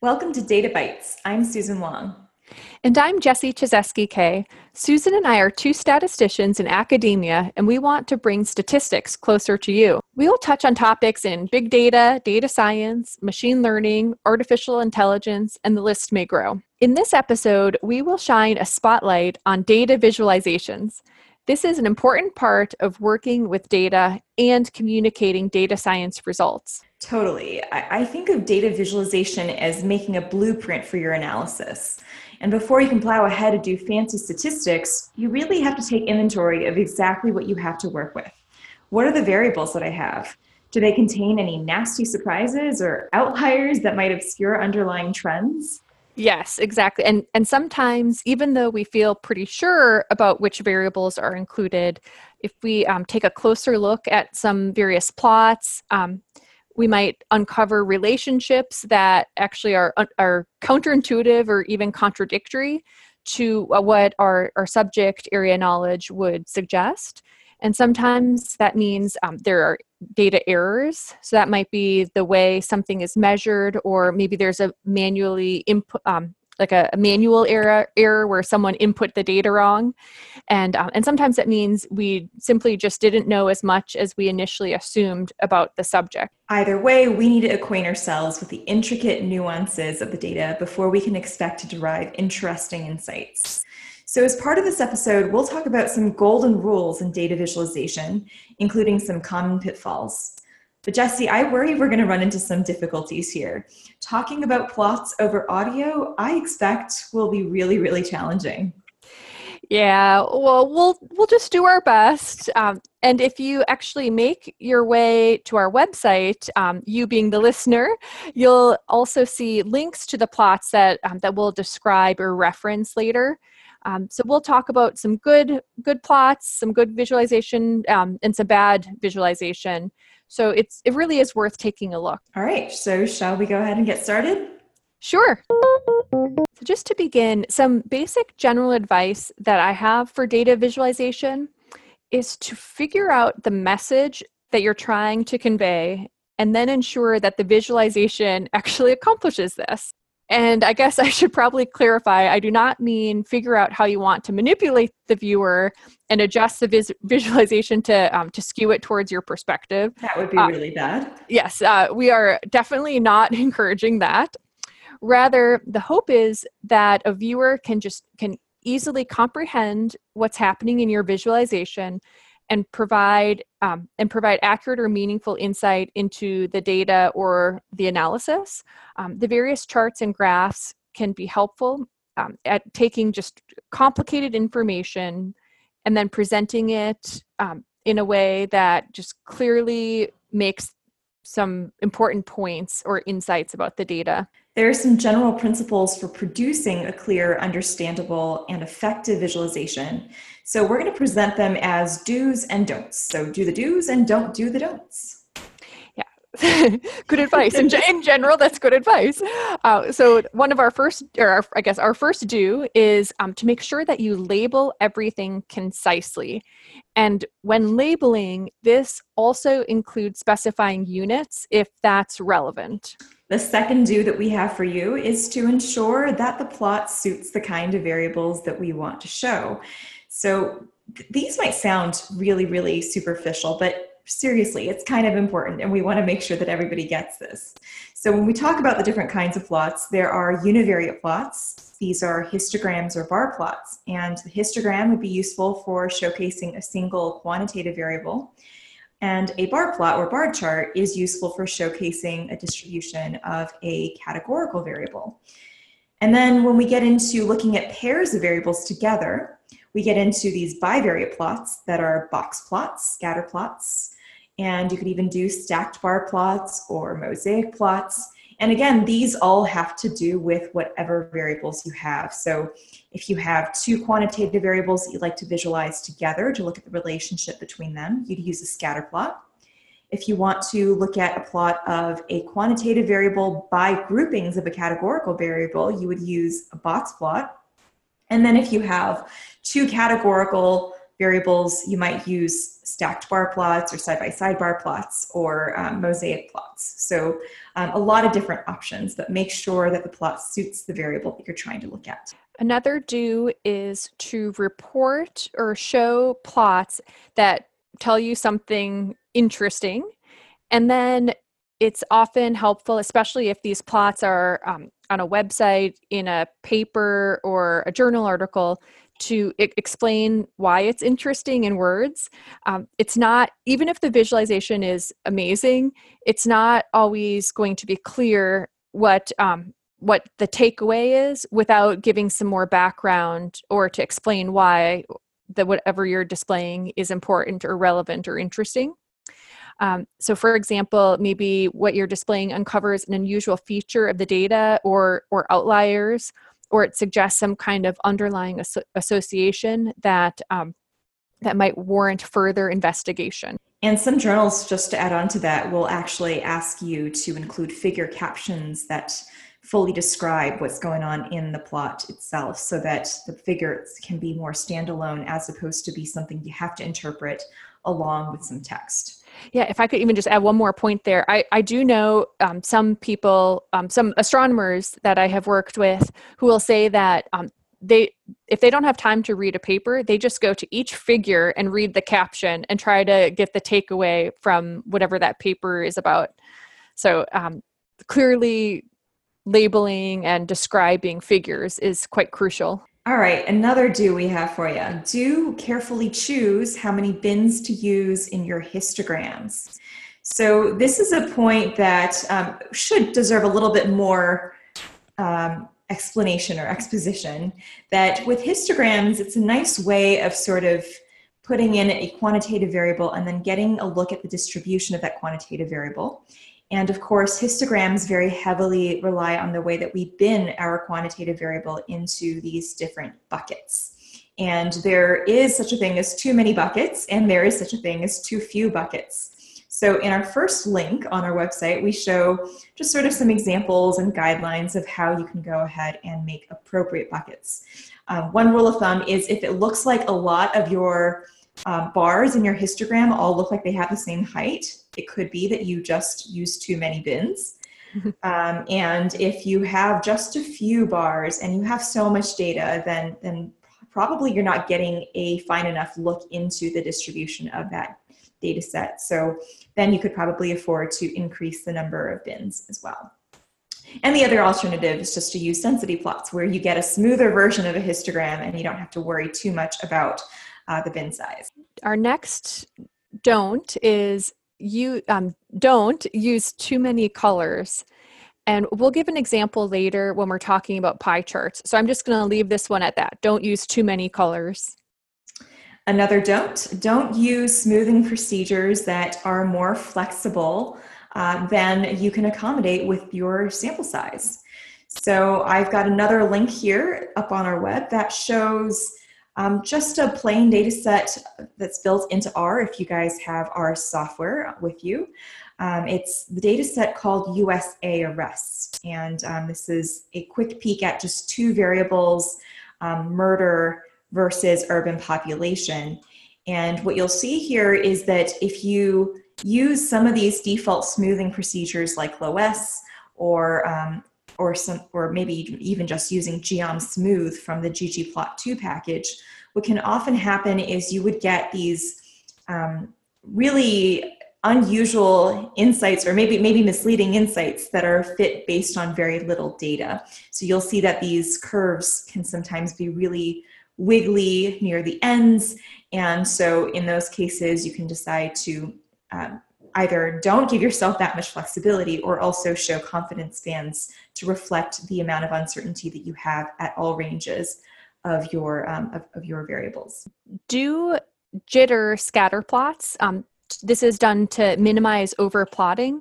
Welcome to Data Bytes. I'm Susan Wong. And I'm Jessi Cisewski-Kehe. Susan and I are two statisticians in academia, and we want to bring statistics closer to you. We will touch on topics in big data, data science, machine learning, artificial intelligence, and the list may grow. In this episode, we will shine a spotlight on data visualizations. This is an important part of working with data and communicating data science results. Totally. I, think of data visualization as making a blueprint for your analysis. And before you can plow ahead and do fancy statistics, you really have to take inventory of exactly what you have to work with. What are the variables that I have? Do they contain any nasty surprises or outliers that might obscure underlying trends? Yes, exactly. And and sometimes even though we feel pretty sure about which variables are included, if we um, take a closer look at some various plots, um, we might uncover relationships that actually are are counterintuitive or even contradictory to uh, what our, our subject area knowledge would suggest. And sometimes that means um, there are data errors. So that might be the way something is measured, or maybe there's a manually input, um, like a, a, manual error error where someone input the data wrong, and um, and sometimes that means we simply just didn't know as much as we initially assumed about the subject. Either way, we need to acquaint ourselves with the intricate nuances of the data before we can expect to derive interesting insights. So, as part of this episode, we'll talk about some golden rules in data visualization, including some common pitfalls. But, Jesse, I worry we're going to run into some difficulties here. Talking about plots over audio, I expect will be really, really challenging. Yeah, well, we'll we'll just do our best. Um, and if you actually make your way to our website, um, you being the listener, you'll also see links to the plots that um, that we'll describe or reference later. Um, so we'll talk about some good good plots, some good visualization, um, and some bad visualization. So it's it really is worth taking a look. All right. So shall we go ahead and get started? Sure. So just to begin, some basic general advice that I have for data visualization is to figure out the message that you're trying to convey and then ensure that the visualization actually accomplishes this. And I guess I should probably clarify I do not mean figure out how you want to manipulate the viewer and adjust the vis- visualization to, um, to skew it towards your perspective. That would be uh, really bad. Yes, uh, we are definitely not encouraging that. Rather, the hope is that a viewer can just can easily comprehend what's happening in your visualization and provide um, and provide accurate or meaningful insight into the data or the analysis. Um, the various charts and graphs can be helpful um, at taking just complicated information and then presenting it um, in a way that just clearly makes some important points or insights about the data. There are some general principles for producing a clear, understandable, and effective visualization. So we're going to present them as do's and don'ts. So do the do's and don't do the don'ts. Yeah, good advice. In, in general, that's good advice. Uh, so one of our first, or our, I guess our first do is um, to make sure that you label everything concisely. And when labeling, this also includes specifying units if that's relevant. The second do that we have for you is to ensure that the plot suits the kind of variables that we want to show. So th- these might sound really, really superficial, but seriously, it's kind of important, and we want to make sure that everybody gets this. So when we talk about the different kinds of plots, there are univariate plots. These are histograms or bar plots, and the histogram would be useful for showcasing a single quantitative variable. And a bar plot or bar chart is useful for showcasing a distribution of a categorical variable. And then when we get into looking at pairs of variables together, we get into these bivariate plots that are box plots, scatter plots, and you could even do stacked bar plots or mosaic plots. And again, these all have to do with whatever variables you have. So if you have two quantitative variables that you'd like to visualize together to look at the relationship between them, you'd use a scatter plot. If you want to look at a plot of a quantitative variable by groupings of a categorical variable, you would use a box plot. And then if you have two categorical variables, you might use stacked bar plots or side by side bar plots or um, mosaic plots. So, um, a lot of different options, but make sure that the plot suits the variable that you're trying to look at. Another do is to report or show plots that tell you something interesting. And then it's often helpful, especially if these plots are um, on a website, in a paper, or a journal article, to I- explain why it's interesting in words. Um, it's not, even if the visualization is amazing, it's not always going to be clear what um, what the takeaway is without giving some more background or to explain why that whatever you're displaying is important or relevant or interesting. Um, so, for example, maybe what you're displaying uncovers an unusual feature of the data or or outliers, or it suggests some kind of underlying aso- association that um, that might warrant further investigation. And some journals, just to add on to that, will actually ask you to include figure captions that fully describe what's going on in the plot itself so that the figures can be more standalone as opposed to be something you have to interpret along with some text. Yeah, if I could even just add one more point there, I, I do know um, some people, um, some astronomers that I have worked with who will say that um, they, if they don't have time to read a paper, they just go to each figure and read the caption and try to get the takeaway from whatever that paper is about. So um, clearly, labeling and describing figures is quite crucial. All right, another do we have for you. Do carefully choose how many bins to use in your histograms. So, this is a point that um, should deserve a little bit more um, explanation or exposition. That with histograms, it's a nice way of sort of putting in a quantitative variable and then getting a look at the distribution of that quantitative variable. And of course, histograms very heavily rely on the way that we bin our quantitative variable into these different buckets. And there is such a thing as too many buckets, and there is such a thing as too few buckets. So, in our first link on our website, we show just sort of some examples and guidelines of how you can go ahead and make appropriate buckets. Um, one rule of thumb is if it looks like a lot of your uh, bars in your histogram all look like they have the same height, it could be that you just use too many bins. um, and if you have just a few bars and you have so much data, then then probably you're not getting a fine enough look into the distribution of that data set. So then you could probably afford to increase the number of bins as well. And the other alternative is just to use density plots where you get a smoother version of a histogram and you don't have to worry too much about uh, the bin size. Our next don't is you um, don't use too many colors. And we'll give an example later when we're talking about pie charts. So I'm just going to leave this one at that. Don't use too many colors. Another don't. Don't use smoothing procedures that are more flexible uh, than you can accommodate with your sample size. So I've got another link here up on our web that shows um, just a plain data set that's built into R if you guys have R software with you. Um, it's the data set called USArrests. And um, this is a quick peek at just two variables um, murder versus urban population. And what you'll see here is that if you use some of these default smoothing procedures like LOESS or um, or some or maybe even just using geom smooth from the ggplot2 package what can often happen is you would get these um, really unusual insights or maybe maybe misleading insights that are fit based on very little data. So you'll see that these curves can sometimes be really wiggly near the ends. And so in those cases you can decide to um, either don't give yourself that much flexibility or also show confidence bands to reflect the amount of uncertainty that you have at all ranges of your um, of, of, your variables. Do jitter scatter plots. Um, this is done to minimize overplotting.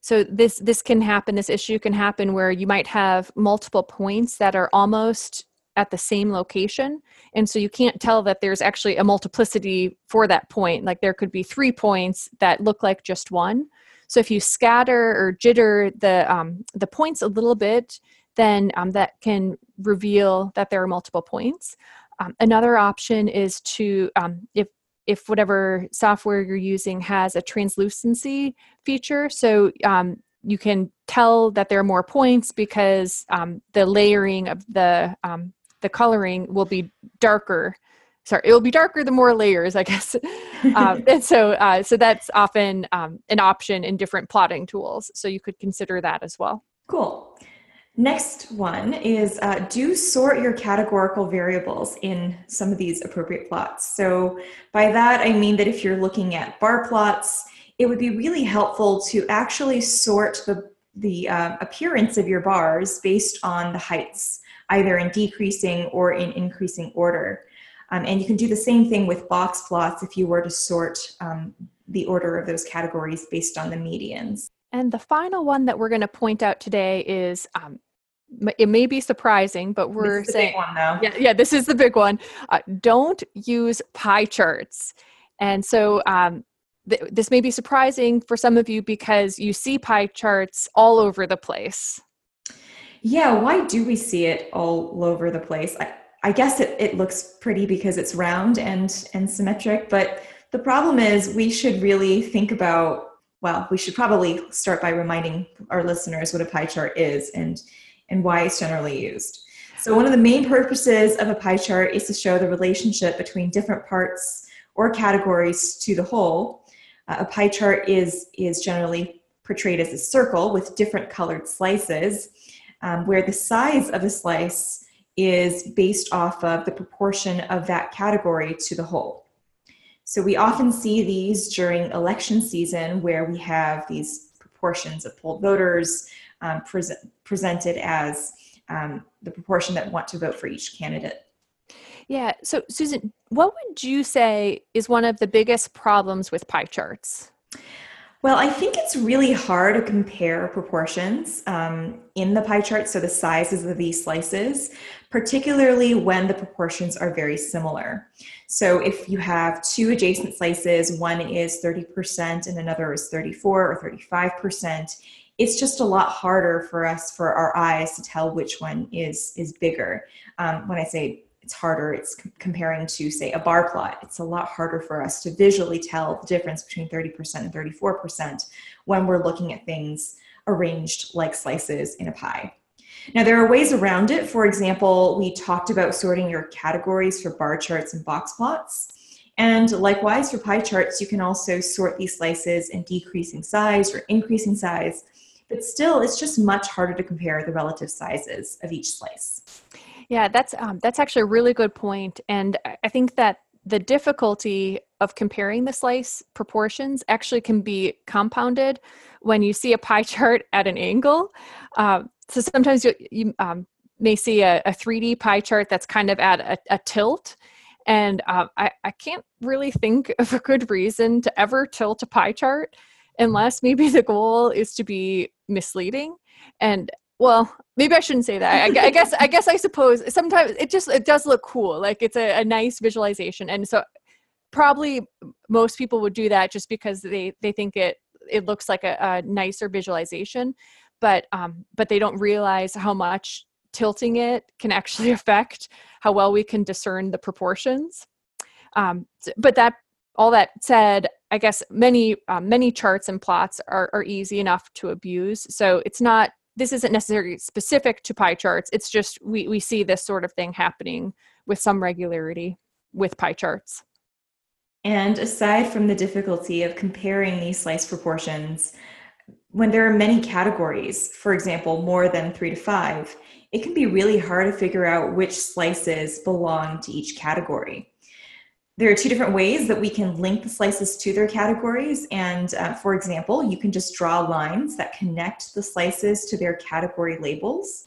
So this this can happen. This issue can happen where you might have multiple points that are almost at the same location. And so you can't tell that there's actually a multiplicity for that point. Like there could be three points that look like just one. So if you scatter or jitter the um, the points a little bit then um, that can reveal that there are multiple points. Um, another option is to, um, if if whatever software you're using has a translucency feature, so um, you can tell that there are more points because um, the layering of the um, the coloring will be darker. Sorry it will be darker the more layers i guess. Um, and so uh, so that's often um, an option in different plotting tools. So you could consider that as well. Cool. Next one is uh, do sort your categorical variables in some of these appropriate plots? So by that i mean that if you're looking at bar plots it would be really helpful to actually sort the the uh, appearance of your bars based on the heights either in decreasing or in increasing order um, and you can do the same thing with box plots if you were to sort um, the order of those categories based on the medians. And the final one that we're going to point out today is um, it may be surprising, but we're saying, one, though. Yeah, yeah, this is the big one. Uh, don't use pie charts. And so um, th- this may be surprising for some of you because you see pie charts all over the place. Yeah, why do we see it all over the place? I, I guess it, it looks pretty because it's round and and symmetric, but the problem is we should really think about well, we should probably start by reminding our listeners what a pie chart is and and why it's generally used. So one of the main purposes of a pie chart is to show the relationship between different parts or categories to the whole. Uh, a pie chart is is generally portrayed as a circle with different colored slices, um, where the size of a slice is based off of the proportion of that category to the whole. So we often see these during election season where we have these proportions of polled voters um, pre- presented as um, the proportion that want to vote for each candidate. Yeah. So, Susan, what would you say is one of the biggest problems with pie charts? Well, I think it's really hard to compare proportions um, in the pie chart, so the sizes of these slices, particularly when the proportions are very similar. So if you have two adjacent slices, one is 30% and another is 34 or 35%, it's just a lot harder for us, for our eyes, to tell which one is is bigger. Um, when I say it's harder it's comparing to say a bar plot. It's a lot harder for us to visually tell the difference between 30% and 34% when we're looking at things arranged like slices in a pie. Now there are ways around it. For example we talked about sorting your categories for bar charts and box plots. And likewise for pie charts you can also sort these slices in decreasing size or increasing size. But still it's just much harder to compare the relative sizes of each slice yeah, that's um, that's actually a really good point, and I think that the difficulty of comparing the slice proportions actually can be compounded when you see a pie chart at an angle. Uh, so sometimes you, you um, may see a, a, 3D pie chart that's kind of at a, a tilt. And uh, I, I can't really think of a good reason to ever tilt a pie chart unless maybe the goal is to be misleading. And well maybe i shouldn't say that. I, I, guess i guess i suppose sometimes it just it does look cool. Like it's a, a, nice visualization. And so probably most people would do that just because they they think it it looks like a, a nicer visualization. But um but they don't realize how much tilting it can actually affect how well we can discern the proportions. Um but that all that said i guess many um, many charts and plots are, are easy enough to abuse. So it's not this isn't necessarily specific to pie charts. It's just we, we see this sort of thing happening with some regularity with pie charts. And aside from the difficulty of comparing these slice proportions, when there are many categories, for example, more than three to five, it can be really hard to figure out which slices belong to each category there are two different ways that we can link the slices to their categories. And uh, for example, you can just draw lines that connect the slices to their category labels.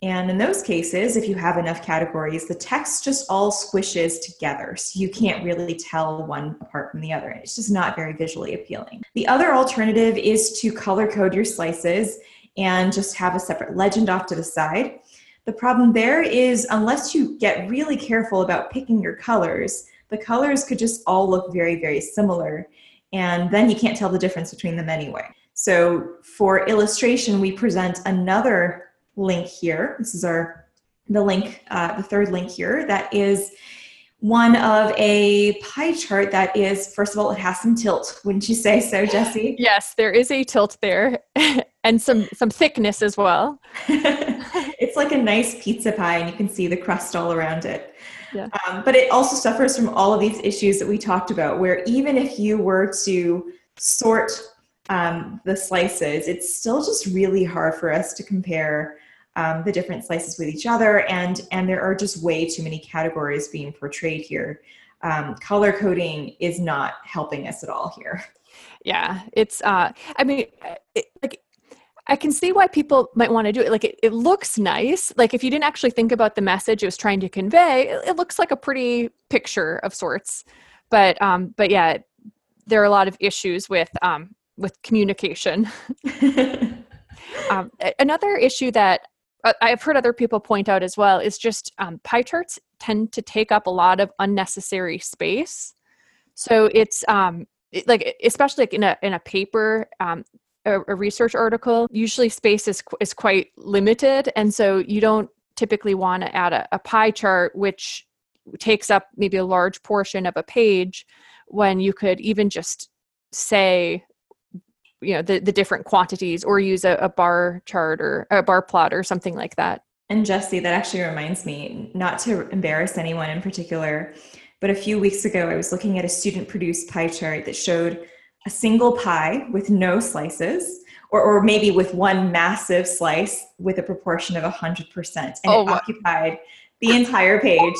And in those cases, if you have enough categories, the text just all squishes together. So you can't really tell one apart from the other. It's just not very visually appealing. The other alternative is to color code your slices and just have a separate legend off to the side. The problem there is, unless you get really careful about picking your colors, the colors could just all look very, very similar. And then you can't tell the difference between them anyway. So for illustration, we present another link here. This is our the link, uh, the third link here, that is one of a pie chart that is, first of all, it has some tilt. Wouldn't you say so, Jesse? yes, there is a tilt there, and some some thickness as well. it's like a nice pizza pie, and you can see the crust all around it. Yeah. Um, but it also suffers from all of these issues that we talked about, where even if you were to sort um, the slices, it's still just really hard for us to compare um, the different slices with each other. And and there are just way too many categories being portrayed here. Um, color coding is not helping us at all here. Yeah it's uh i mean it, like I can see why people might want to do it. Like it, it looks nice. Like if you didn't actually think about the message it was trying to convey, it, it looks like a pretty picture of sorts. But um, but yeah, there are a lot of issues with um, with communication. um, another issue that uh, I've heard other people point out as well is just um, pie charts tend to take up a lot of unnecessary space. So it's um, it, like especially like in a in a paper, um, a, a, research article. Usually space is is quite limited, and so you don't typically want to add a, a pie chart which takes up maybe a large portion of a page when you could even just say you know the, the different quantities or use a, a bar chart or a bar plot or something like that and jesse that actually reminds me, not to embarrass anyone in particular, but a few weeks ago, I was looking at a student produced pie chart that showed a single pie with no slices, or, or maybe with one massive slice with a proportion of 100%. And oh, it occupied the entire page.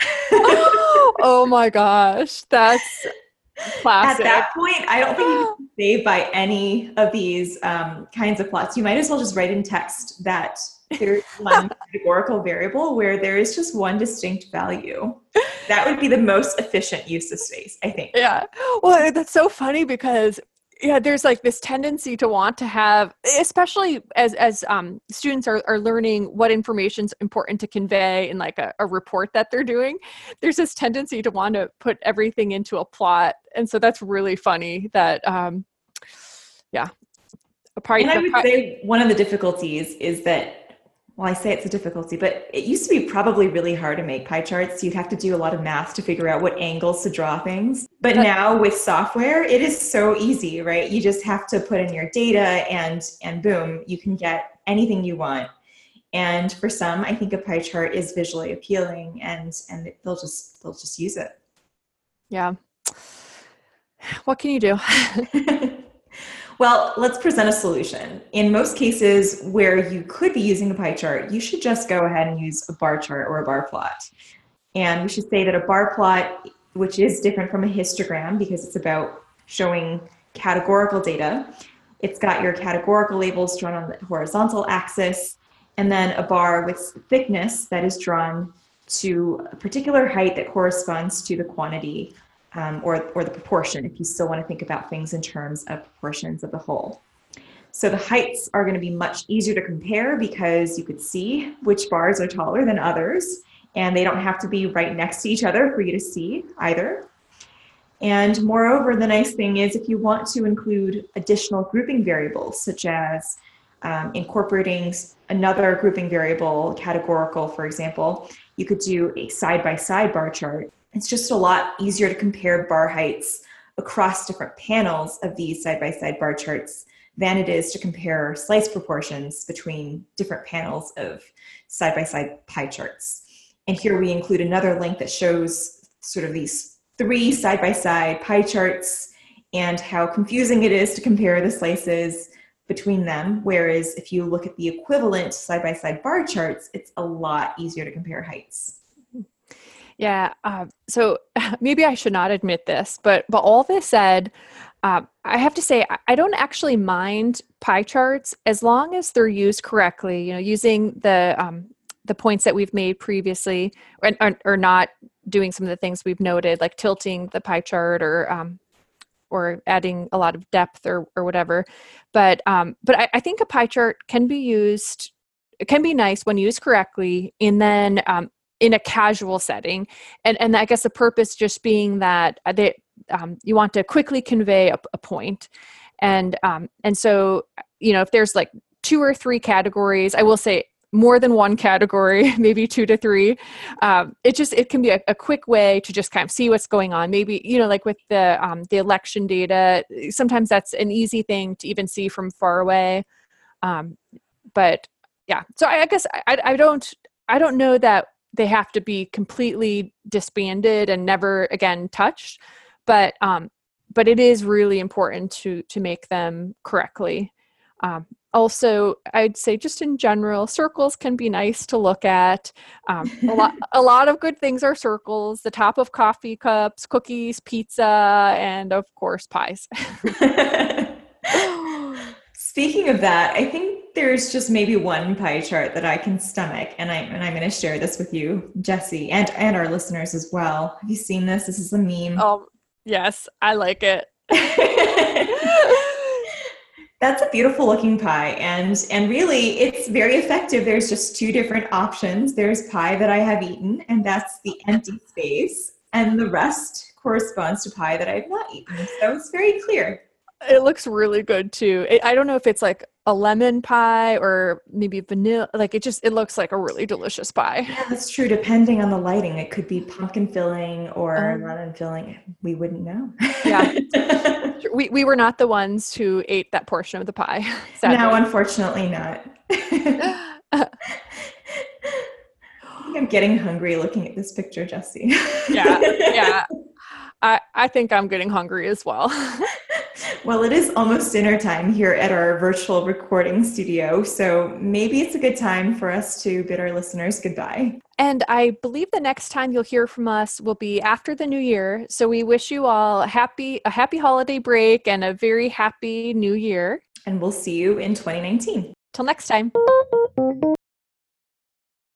oh my gosh. That's Classic. At that point, I don't think you can save by any of these um, kinds of plots. You might as well just write in text that there's one categorical variable where there is just one distinct value. That would be the most efficient use of space, I think. Yeah. Well, that's so funny because yeah there's like this tendency to want to have especially as as um, students are, are learning what information is important to convey in like a, a, report that they're doing there's this tendency to want to put everything into a plot and so that's really funny that um yeah and i would say one of the difficulties is that well, I say it's a difficulty, but it used to be probably really hard to make pie charts. You'd have to do a lot of math to figure out what angles to draw things. But now with software, it is so easy, right? You just have to put in your data and and boom, you can get anything you want. And for some, I think a pie chart is visually appealing and and they'll just they'll just use it. Yeah. What can you do? Well, let's present a solution. In most cases where you could be using a pie chart, you should just go ahead and use a bar chart or a bar plot. And we should say that a bar plot, which is different from a histogram because it's about showing categorical data, it's got your categorical labels drawn on the horizontal axis, and then a bar with thickness that is drawn to a particular height that corresponds to the quantity um, or, or the proportion if you still want to think about things in terms of proportions of the whole. So the heights are going to be much easier to compare because you could see which bars are taller than others and they don't have to be right next to each other for you to see either. And moreover, the nice thing is if you want to include additional grouping variables, such as um, incorporating another grouping variable, categorical, for example, you could do a side-by-side bar chart it's just a lot easier to compare bar heights across different panels of these side-by-side bar charts than it is to compare slice proportions between different panels of side-by-side pie charts. And here we include another link that shows sort of these three side-by-side pie charts and how confusing it is to compare the slices between them. Whereas if you look at the equivalent side-by-side bar charts, it's a lot easier to compare heights. Yeah. Uh, so maybe I should not admit this, but but all this said, uh, I have to say I don't actually mind pie charts as long as they're used correctly. You know, using the um, the points that we've made previously, or, or, or, not doing some of the things we've noted, like tilting the pie chart or um, or adding a lot of depth or or whatever. But um, but I, I think a pie chart can be used it can be nice when used correctly and then um, in a casual setting and and i guess the purpose just being that they um, you want to quickly convey a, a point and um, and so you know if there's like two or three categories i will say more than one category, maybe two to three. Um, it just it can be a, a, quick way to just kind of see what's going on. Maybe you know, like with the um, the election data, sometimes that's an easy thing to even see from far away. Um, but yeah, so I, I guess I, I don't I don't know that they have to be completely disbanded and never again touched, but um, but it is really important to to make them correctly. Um, also i'd say just in general circles can be nice to look at um, a lot a lot of good things are circles the top of coffee cups cookies pizza and of course pies speaking of that i think there's just maybe one pie chart that i can stomach and i and i'm going to share this with you jesse and and our listeners as well have you seen this this is a meme oh yes i like it that's a beautiful looking pie and and really it's very effective. There's just two different options. There's pie that I have eaten and that's the empty space and the rest corresponds to pie that I have not eaten. So it's very clear. It looks really good too. It, I don't know if it's like a lemon pie or maybe vanilla. Like it just it looks like a really delicious pie. Yeah, that's true. Depending on the lighting, it could be pumpkin filling or um, lemon filling. We wouldn't know. Yeah. we, we were not the ones who ate that portion of the pie. Sadly. No, unfortunately not. I'm getting hungry looking at this picture, Jesse. yeah, yeah. I, I think I'm getting hungry as well. Well, it is almost dinner time here at our virtual recording studio, so maybe it's a good time for us to bid our listeners goodbye. And I believe the next time you'll hear from us will be after the new year. So we wish you all a happy a happy holiday break and a very happy new year. And we'll see you in 2019. Till next time.